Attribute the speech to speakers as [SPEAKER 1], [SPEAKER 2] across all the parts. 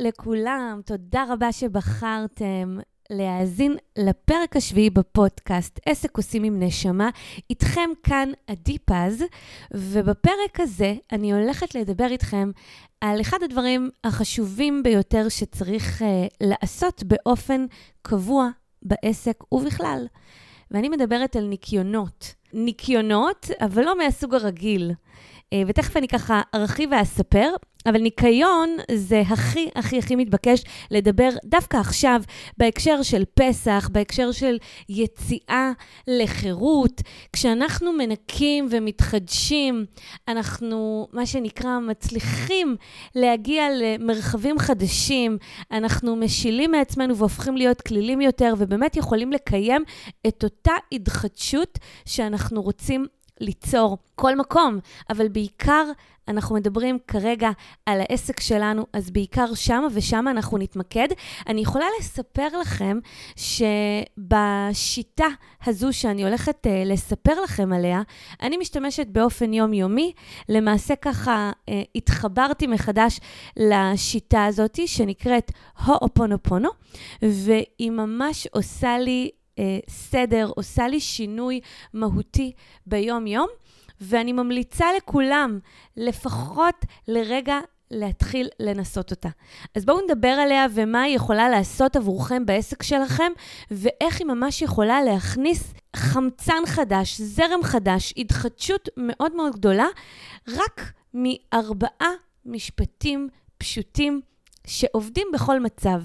[SPEAKER 1] לכולם, תודה רבה שבחרתם להאזין לפרק השביעי בפודקאסט עסק עושים עם נשמה. איתכם כאן עדי פז, ובפרק הזה אני הולכת לדבר איתכם על אחד הדברים החשובים ביותר שצריך uh, לעשות באופן קבוע בעסק ובכלל. ואני מדברת על ניקיונות. ניקיונות, אבל לא מהסוג הרגיל. אה, ותכף אני ככה ארחיב ואספר, אבל ניקיון זה הכי הכי הכי מתבקש לדבר דווקא עכשיו בהקשר של פסח, בהקשר של יציאה לחירות. כשאנחנו מנקים ומתחדשים, אנחנו, מה שנקרא, מצליחים להגיע למרחבים חדשים, אנחנו משילים מעצמנו והופכים להיות כלילים יותר, ובאמת יכולים לקיים את אותה התחדשות שאנחנו רוצים ליצור כל מקום, אבל בעיקר אנחנו מדברים כרגע על העסק שלנו, אז בעיקר שמה ושמה אנחנו נתמקד. אני יכולה לספר לכם שבשיטה הזו שאני הולכת uh, לספר לכם עליה, אני משתמשת באופן יומיומי. למעשה ככה uh, התחברתי מחדש לשיטה הזאת שנקראת הואופונופונו, והיא ממש עושה לי סדר, עושה לי שינוי מהותי ביום-יום, ואני ממליצה לכולם לפחות לרגע להתחיל לנסות אותה. אז בואו נדבר עליה ומה היא יכולה לעשות עבורכם בעסק שלכם, ואיך היא ממש יכולה להכניס חמצן חדש, זרם חדש, התחדשות מאוד מאוד גדולה, רק מארבעה משפטים פשוטים שעובדים בכל מצב.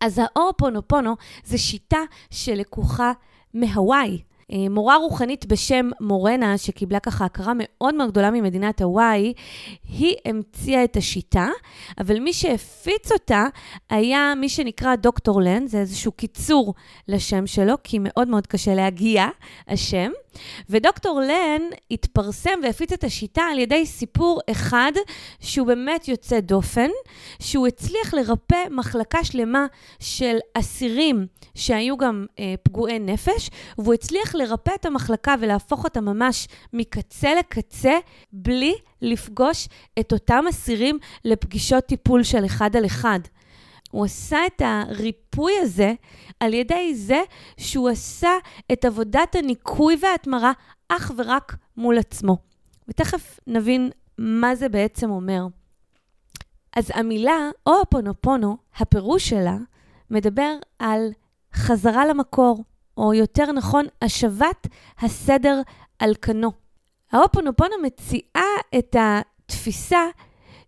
[SPEAKER 1] אז האופונופונו זה שיטה שלקוחה מהוואי. אה, מורה רוחנית בשם מורנה, שקיבלה ככה הכרה מאוד מאוד גדולה ממדינת הוואי, היא המציאה את השיטה, אבל מי שהפיץ אותה היה מי שנקרא דוקטור לן, זה איזשהו קיצור לשם שלו, כי מאוד מאוד קשה להגיע השם. ודוקטור לן התפרסם והפיץ את השיטה על ידי סיפור אחד שהוא באמת יוצא דופן, שהוא הצליח לרפא מחלקה שלמה של אסירים שהיו גם אה, פגועי נפש, והוא הצליח לרפא את המחלקה ולהפוך אותה ממש מקצה לקצה, בלי לפגוש את אותם אסירים לפגישות טיפול של אחד על אחד. הוא עשה את הריפוי הזה על ידי זה שהוא עשה את עבודת הניקוי וההתמרה אך ורק מול עצמו. ותכף נבין מה זה בעצם אומר. אז המילה אופונופונו, הפירוש שלה, מדבר על חזרה למקור, או יותר נכון, השבת הסדר על כנו. האופונופונו מציעה את התפיסה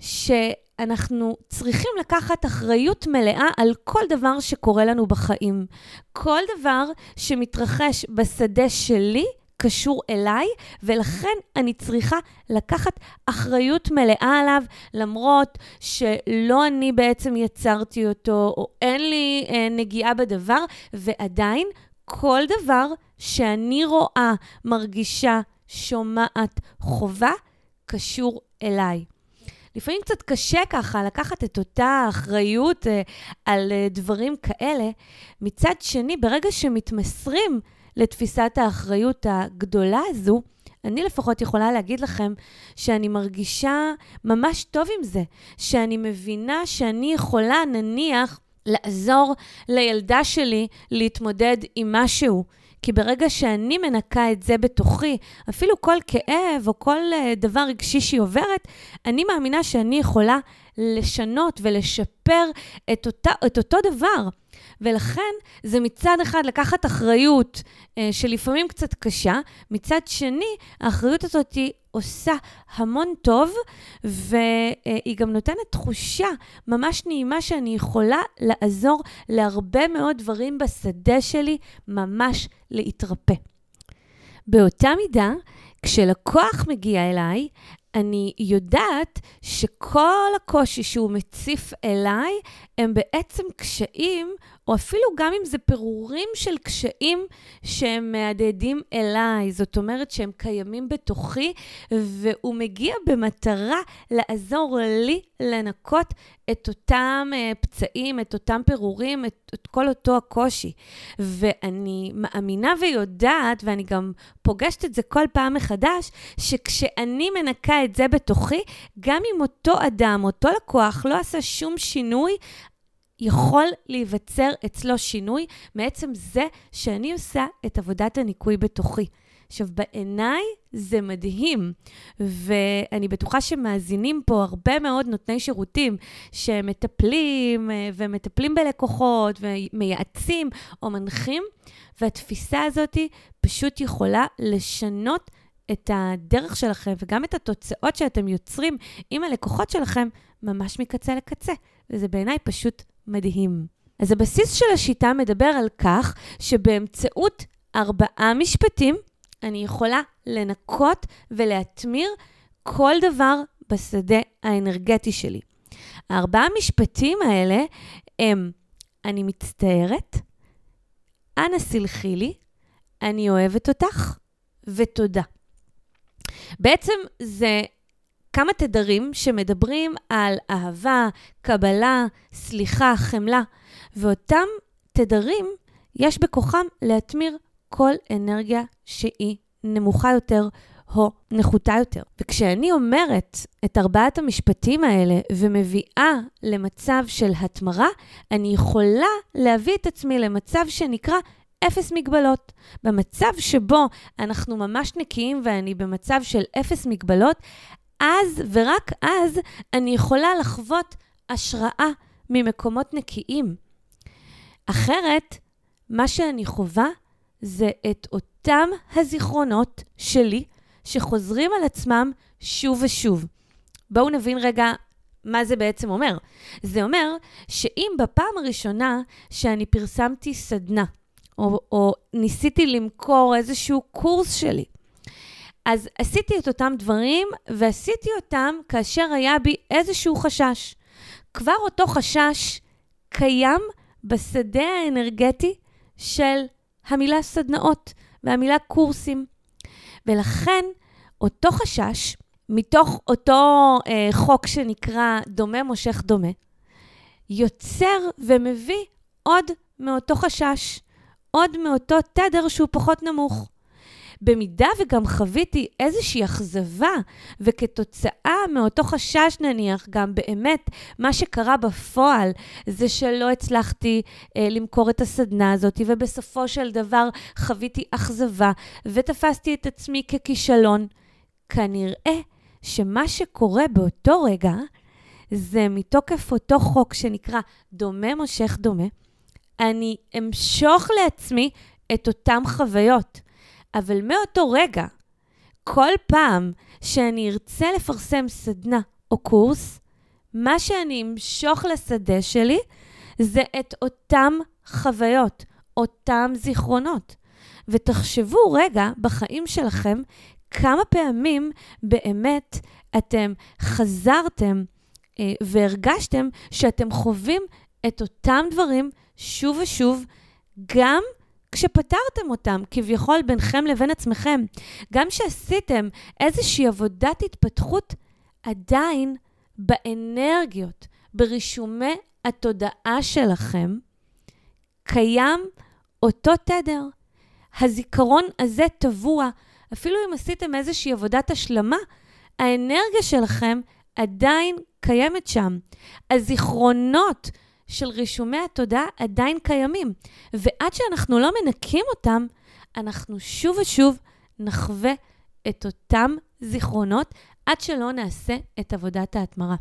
[SPEAKER 1] ש... אנחנו צריכים לקחת אחריות מלאה על כל דבר שקורה לנו בחיים. כל דבר שמתרחש בשדה שלי קשור אליי, ולכן אני צריכה לקחת אחריות מלאה עליו, למרות שלא אני בעצם יצרתי אותו, או אין לי אה, נגיעה בדבר, ועדיין כל דבר שאני רואה, מרגישה, שומעת, חובה, קשור אליי. לפעמים קצת קשה ככה לקחת את אותה אחריות אה, על אה, דברים כאלה. מצד שני, ברגע שמתמסרים לתפיסת האחריות הגדולה הזו, אני לפחות יכולה להגיד לכם שאני מרגישה ממש טוב עם זה, שאני מבינה שאני יכולה, נניח, לעזור לילדה שלי להתמודד עם משהו. כי ברגע שאני מנקה את זה בתוכי, אפילו כל כאב או כל אה, דבר רגשי שהיא עוברת, אני מאמינה שאני יכולה לשנות ולשפר את, אותה, את אותו דבר. ולכן זה מצד אחד לקחת אחריות אה, שלפעמים קצת קשה, מצד שני, האחריות הזאת היא עושה המון טוב, והיא גם נותנת תחושה ממש נעימה שאני יכולה לעזור להרבה מאוד דברים בשדה שלי ממש להתרפא. באותה מידה, כשלקוח מגיע אליי, אני יודעת שכל הקושי שהוא מציף אליי הם בעצם קשיים, או אפילו גם אם זה פירורים של קשיים שהם מהדהדים אליי. זאת אומרת שהם קיימים בתוכי, והוא מגיע במטרה לעזור לי לנקות את אותם uh, פצעים, את אותם פירורים, את, את כל אותו הקושי. ואני מאמינה ויודעת, ואני גם פוגשת את זה כל פעם מחדש, שכשאני מנקה את זה בתוכי, גם אם אותו אדם, אותו לקוח, לא עשה שום שינוי, יכול להיווצר אצלו שינוי מעצם זה שאני עושה את עבודת הניקוי בתוכי. עכשיו, בעיניי זה מדהים, ואני בטוחה שמאזינים פה הרבה מאוד נותני שירותים שמטפלים אה, ומטפלים בלקוחות ומייעצים או מנחים, והתפיסה הזאת פשוט יכולה לשנות את הדרך שלכם וגם את התוצאות שאתם יוצרים עם הלקוחות שלכם ממש מקצה לקצה, וזה בעיניי פשוט מדהים. אז הבסיס של השיטה מדבר על כך שבאמצעות ארבעה משפטים, אני יכולה לנקות ולהטמיר כל דבר בשדה האנרגטי שלי. הארבעה משפטים האלה הם, אני מצטערת, אנא סלחי לי, אני אוהבת אותך, ותודה. בעצם זה כמה תדרים שמדברים על אהבה, קבלה, סליחה, חמלה, ואותם תדרים, יש בכוחם להטמיר כל אנרגיה שהיא נמוכה יותר או נחותה יותר. וכשאני אומרת את ארבעת המשפטים האלה ומביאה למצב של התמרה, אני יכולה להביא את עצמי למצב שנקרא אפס מגבלות. במצב שבו אנחנו ממש נקיים ואני במצב של אפס מגבלות, אז ורק אז אני יכולה לחוות השראה ממקומות נקיים. אחרת, מה שאני חווה זה את אותם הזיכרונות שלי שחוזרים על עצמם שוב ושוב. בואו נבין רגע מה זה בעצם אומר. זה אומר שאם בפעם הראשונה שאני פרסמתי סדנה, או, או ניסיתי למכור איזשהו קורס שלי, אז עשיתי את אותם דברים, ועשיתי אותם כאשר היה בי איזשהו חשש. כבר אותו חשש קיים בשדה האנרגטי של המילה סדנאות והמילה קורסים. ולכן, אותו חשש, מתוך אותו אה, חוק שנקרא דומה מושך דומה, יוצר ומביא עוד מאותו חשש, עוד מאותו תדר שהוא פחות נמוך. במידה וגם חוויתי איזושהי אכזבה, וכתוצאה מאותו חשש נניח, גם באמת, מה שקרה בפועל זה שלא הצלחתי אה, למכור את הסדנה הזאת, ובסופו של דבר חוויתי אכזבה, ותפסתי את עצמי ככישלון. כנראה שמה שקורה באותו רגע, זה מתוקף אותו חוק שנקרא דומה מושך דומה, אני אמשוך לעצמי את אותן חוויות. אבל מאותו רגע, כל פעם שאני ארצה לפרסם סדנה או קורס, מה שאני אמשוך לשדה שלי זה את אותם חוויות, אותם זיכרונות. ותחשבו רגע בחיים שלכם כמה פעמים באמת אתם חזרתם אה, והרגשתם שאתם חווים את אותם דברים שוב ושוב, גם כשפתרתם אותם, כביכול ביניכם לבין עצמכם, גם כשעשיתם איזושהי עבודת התפתחות, עדיין באנרגיות, ברישומי התודעה שלכם, קיים אותו תדר. הזיכרון הזה טבוע. אפילו אם עשיתם איזושהי עבודת השלמה, האנרגיה שלכם עדיין קיימת שם. הזיכרונות של רישומי התודעה עדיין קיימים, ועד שאנחנו לא מנקים אותם, אנחנו שוב ושוב נחווה את אותם זיכרונות עד שלא נעשה את עבודת ההתמרה.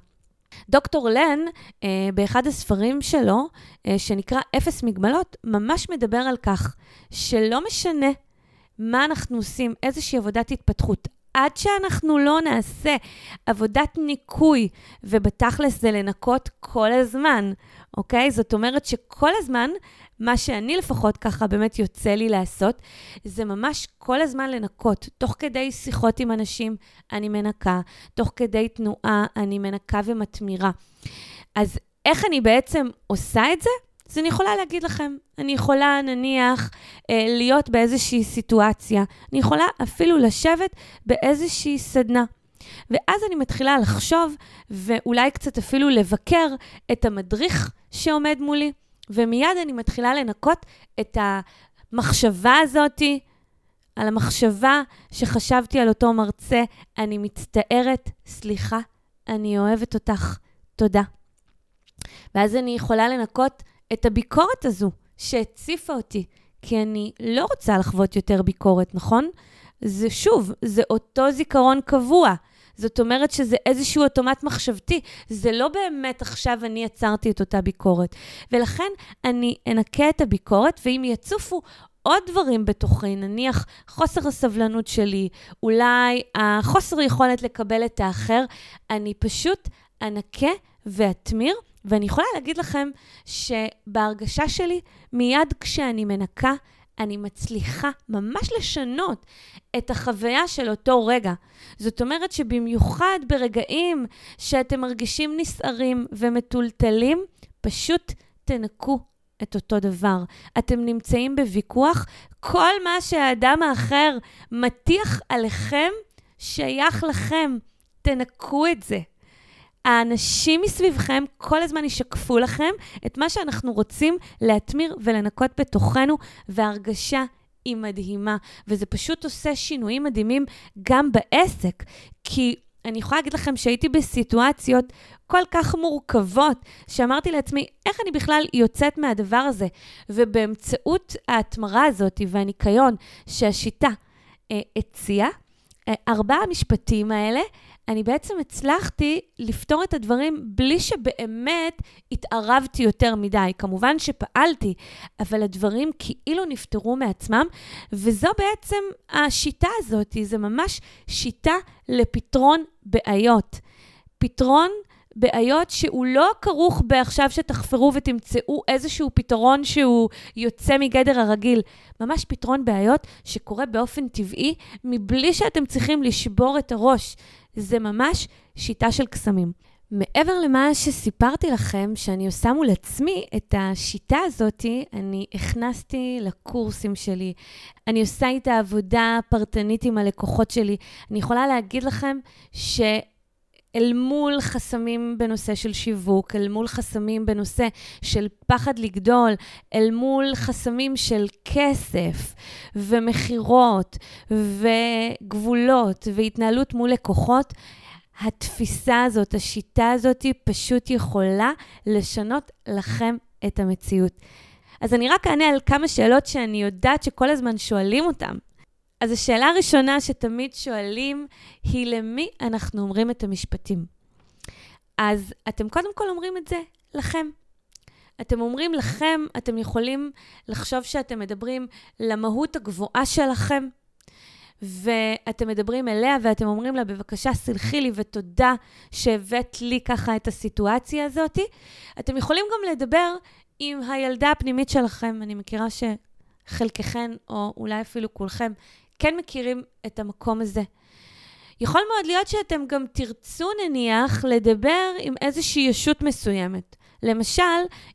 [SPEAKER 1] דוקטור לן, אה, באחד הספרים שלו, אה, שנקרא אפס מגבלות, ממש מדבר על כך שלא משנה מה אנחנו עושים, איזושהי עבודת התפתחות, עד שאנחנו לא נעשה עבודת ניקוי, ובתכלס זה לנקות כל הזמן, אוקיי? זאת אומרת שכל הזמן, מה שאני לפחות ככה באמת יוצא לי לעשות, זה ממש כל הזמן לנקות. תוך כדי שיחות עם אנשים, אני מנקה, תוך כדי תנועה, אני מנקה ומתמירה. אז איך אני בעצם עושה את זה? אז אני יכולה להגיד לכם, אני יכולה נניח אה, להיות באיזושהי סיטואציה, אני יכולה אפילו לשבת באיזושהי סדנה. ואז אני מתחילה לחשוב, ואולי קצת אפילו לבקר את המדריך שעומד מולי, ומיד אני מתחילה לנקות את המחשבה הזאתי, על המחשבה שחשבתי על אותו מרצה, אני מצטערת, סליחה, אני אוהבת אותך, תודה. ואז אני יכולה לנקות את הביקורת הזו שהציפה אותי, כי אני לא רוצה לחוות יותר ביקורת, נכון? זה שוב, זה אותו זיכרון קבוע. זאת אומרת שזה איזשהו אוטומט מחשבתי. זה לא באמת עכשיו אני יצרתי את אותה ביקורת. ולכן אני אנקה את הביקורת, ואם יצופו עוד דברים בתוכי, נניח חוסר הסבלנות שלי, אולי החוסר יכולת לקבל את האחר, אני פשוט אנקה ואתמיר, ואני יכולה להגיד לכם שבהרגשה שלי, מיד כשאני מנקה, אני מצליחה ממש לשנות את החוויה של אותו רגע. זאת אומרת שבמיוחד ברגעים שאתם מרגישים נסערים ומטולטלים, פשוט תנקו את אותו דבר. אתם נמצאים בוויכוח, כל מה שהאדם האחר מטיח עליכם, שייך לכם. תנקו את זה. האנשים מסביבכם כל הזמן ישקפו לכם את מה שאנחנו רוצים להטמיר ולנקות בתוכנו, וההרגשה היא מדהימה. וזה פשוט עושה שינויים מדהימים גם בעסק, כי אני יכולה להגיד לכם שהייתי בסיטואציות כל כך מורכבות, שאמרתי לעצמי, איך אני בכלל יוצאת מהדבר הזה? ובאמצעות ההתמרה הזאת והניקיון שהשיטה אה, הציעה, אה, ארבעה המשפטים האלה אני בעצם הצלחתי לפתור את הדברים בלי שבאמת התערבתי יותר מדי. כמובן שפעלתי, אבל הדברים כאילו נפתרו מעצמם, וזו בעצם השיטה הזאת, זה ממש שיטה לפתרון בעיות. פתרון בעיות שהוא לא כרוך בעכשיו שתחפרו ותמצאו איזשהו פתרון שהוא יוצא מגדר הרגיל. ממש פתרון בעיות שקורה באופן טבעי, מבלי שאתם צריכים לשבור את הראש. זה ממש שיטה של קסמים. מעבר למה שסיפרתי לכם, שאני עושה מול עצמי, את השיטה הזאת, אני הכנסתי לקורסים שלי. אני עושה איתה עבודה פרטנית עם הלקוחות שלי. אני יכולה להגיד לכם ש... אל מול חסמים בנושא של שיווק, אל מול חסמים בנושא של פחד לגדול, אל מול חסמים של כסף ומכירות וגבולות והתנהלות מול לקוחות, התפיסה הזאת, השיטה הזאת, פשוט יכולה לשנות לכם את המציאות. אז אני רק אענה על כמה שאלות שאני יודעת שכל הזמן שואלים אותן. אז השאלה הראשונה שתמיד שואלים היא למי אנחנו אומרים את המשפטים. אז אתם קודם כל אומרים את זה לכם. אתם אומרים לכם, אתם יכולים לחשוב שאתם מדברים למהות הגבוהה שלכם, ואתם מדברים אליה ואתם אומרים לה, בבקשה, סלחי לי ותודה שהבאת לי ככה את הסיטואציה הזאת. אתם יכולים גם לדבר עם הילדה הפנימית שלכם. אני מכירה שחלקכן, או אולי אפילו כולכם, כן מכירים את המקום הזה. יכול מאוד להיות שאתם גם תרצו, נניח, לדבר עם איזושהי ישות מסוימת. למשל,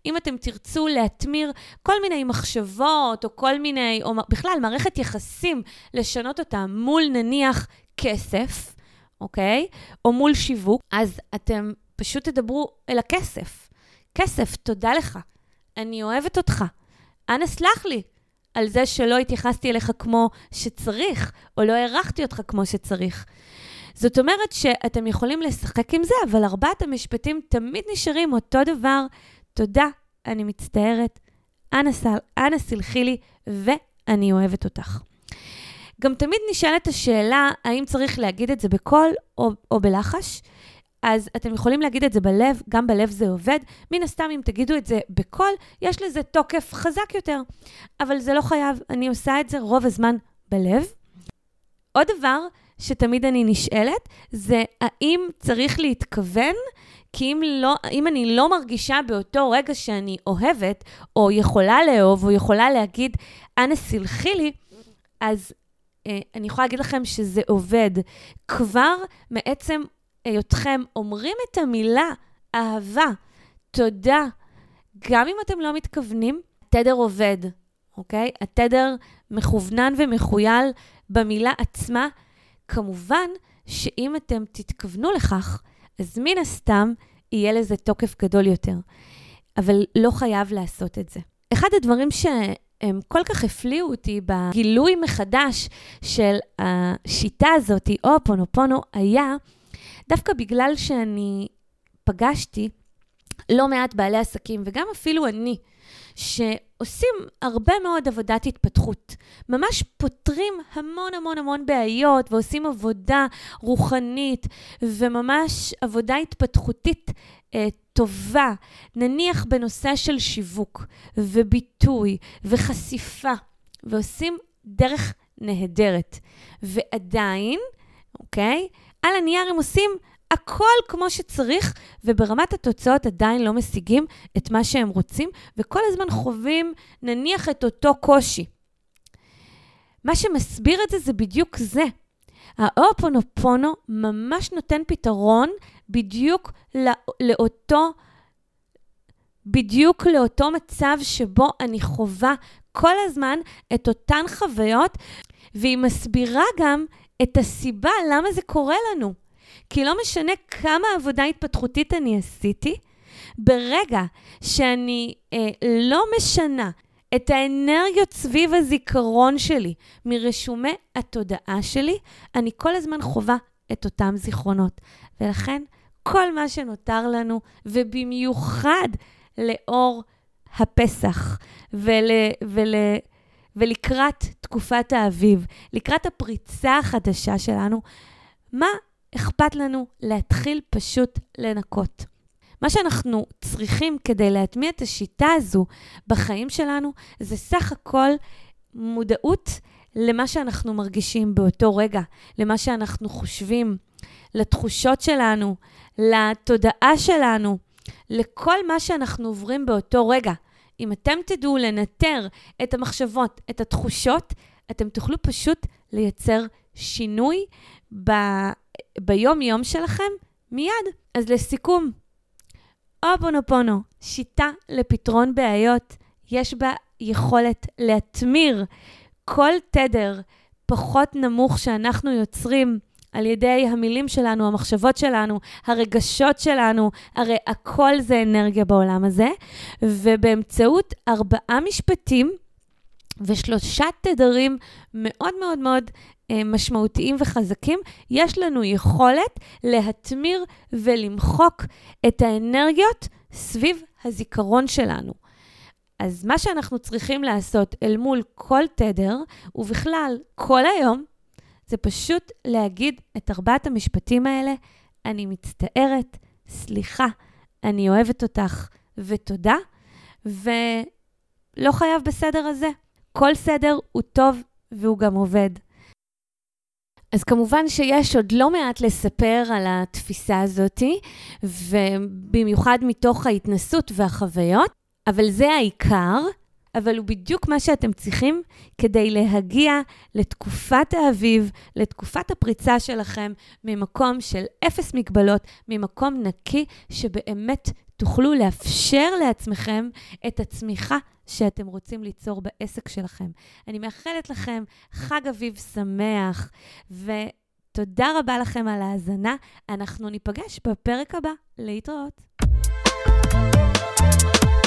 [SPEAKER 1] אם אתם תרצו להטמיר כל מיני מחשבות, או כל מיני, או בכלל, מערכת יחסים, לשנות אותה מול נניח כסף, אוקיי? או מול שיווק, אז אתם פשוט תדברו אל הכסף. כסף, תודה לך. אני אוהבת אותך. אנא סלח לי, על זה שלא התייחסתי אליך כמו שצריך, או לא הערכתי אותך כמו שצריך. זאת אומרת שאתם יכולים לשחק עם זה, אבל ארבעת המשפטים תמיד נשארים אותו דבר. תודה, אני מצטערת, אנא, סל, אנא סלחי לי, ואני אוהבת אותך. גם תמיד נשאלת השאלה, האם צריך להגיד את זה בקול או, או בלחש? אז אתם יכולים להגיד את זה בלב, גם בלב זה עובד. מן הסתם, אם תגידו את זה בקול, יש לזה תוקף חזק יותר. אבל זה לא חייב, אני עושה את זה רוב הזמן בלב. עוד דבר שתמיד אני נשאלת, זה האם צריך להתכוון? כי אם, לא, אם אני לא מרגישה באותו רגע שאני אוהבת, או יכולה לאהוב, או יכולה להגיד, אנא סלחי לי, אז אה, אני יכולה להגיד לכם שזה עובד. כבר מעצם היותכם אומרים את המילה אהבה, תודה, גם אם אתם לא מתכוונים, התדר עובד, אוקיי? התדר מכוונן ומחוייל במילה עצמה. כמובן שאם אתם תתכוונו לכך, אז מן הסתם יהיה לזה תוקף גדול יותר. אבל לא חייב לעשות את זה. אחד הדברים ש... הם כל כך הפליאו אותי בגילוי מחדש של השיטה הזאת, או פונופונו, היה דווקא בגלל שאני פגשתי לא מעט בעלי עסקים, וגם אפילו אני, שעושים הרבה מאוד עבודת התפתחות. ממש פותרים המון המון המון בעיות ועושים עבודה רוחנית וממש עבודה התפתחותית אה, טובה, נניח בנושא של שיווק וביטוי וחשיפה, ועושים דרך נהדרת. ועדיין, אוקיי? על הנייר הם עושים הכל כמו שצריך, וברמת התוצאות עדיין לא משיגים את מה שהם רוצים, וכל הזמן חווים, נניח, את אותו קושי. מה שמסביר את זה זה בדיוק זה. האופונופונו ממש נותן פתרון בדיוק לא, לאותו, בדיוק לאותו מצב שבו אני חווה כל הזמן את אותן חוויות, והיא מסבירה גם את הסיבה למה זה קורה לנו. כי לא משנה כמה עבודה התפתחותית אני עשיתי, ברגע שאני אה, לא משנה את האנרגיות סביב הזיכרון שלי מרשומי התודעה שלי, אני כל הזמן חווה את אותם זיכרונות. ולכן, כל מה שנותר לנו, ובמיוחד לאור הפסח ול, ול, ולקראת תקופת האביב, לקראת הפריצה החדשה שלנו, מה אכפת לנו להתחיל פשוט לנקות. מה שאנחנו צריכים כדי להטמיע את השיטה הזו בחיים שלנו, זה סך הכל מודעות למה שאנחנו מרגישים באותו רגע, למה שאנחנו חושבים, לתחושות שלנו, לתודעה שלנו, לכל מה שאנחנו עוברים באותו רגע. אם אתם תדעו לנטר את המחשבות, את התחושות, אתם תוכלו פשוט לייצר שינוי ב... ביום-יום שלכם מיד. אז לסיכום, אופונופונו, שיטה לפתרון בעיות, יש בה יכולת להתמיר כל תדר פחות נמוך שאנחנו יוצרים על ידי המילים שלנו, המחשבות שלנו, הרגשות שלנו, הרי הכל זה אנרגיה בעולם הזה, ובאמצעות ארבעה משפטים ושלושה תדרים מאוד מאוד מאוד אה, משמעותיים וחזקים, יש לנו יכולת להתמיר ולמחוק את האנרגיות סביב הזיכרון שלנו. אז מה שאנחנו צריכים לעשות אל מול כל תדר, ובכלל כל היום, זה פשוט להגיד את ארבעת המשפטים האלה, אני מצטערת, סליחה, אני אוהבת אותך ותודה, ולא חייב בסדר הזה. כל סדר הוא טוב והוא גם עובד. אז כמובן שיש עוד לא מעט לספר על התפיסה הזאתי, ובמיוחד מתוך ההתנסות והחוויות, אבל זה העיקר, אבל הוא בדיוק מה שאתם צריכים כדי להגיע לתקופת האביב, לתקופת הפריצה שלכם, ממקום של אפס מגבלות, ממקום נקי, שבאמת תוכלו לאפשר לעצמכם את הצמיחה שאתם רוצים ליצור בעסק שלכם. אני מאחלת לכם חג אביב שמח, ותודה רבה לכם על ההאזנה. אנחנו ניפגש בפרק הבא. להתראות. thank you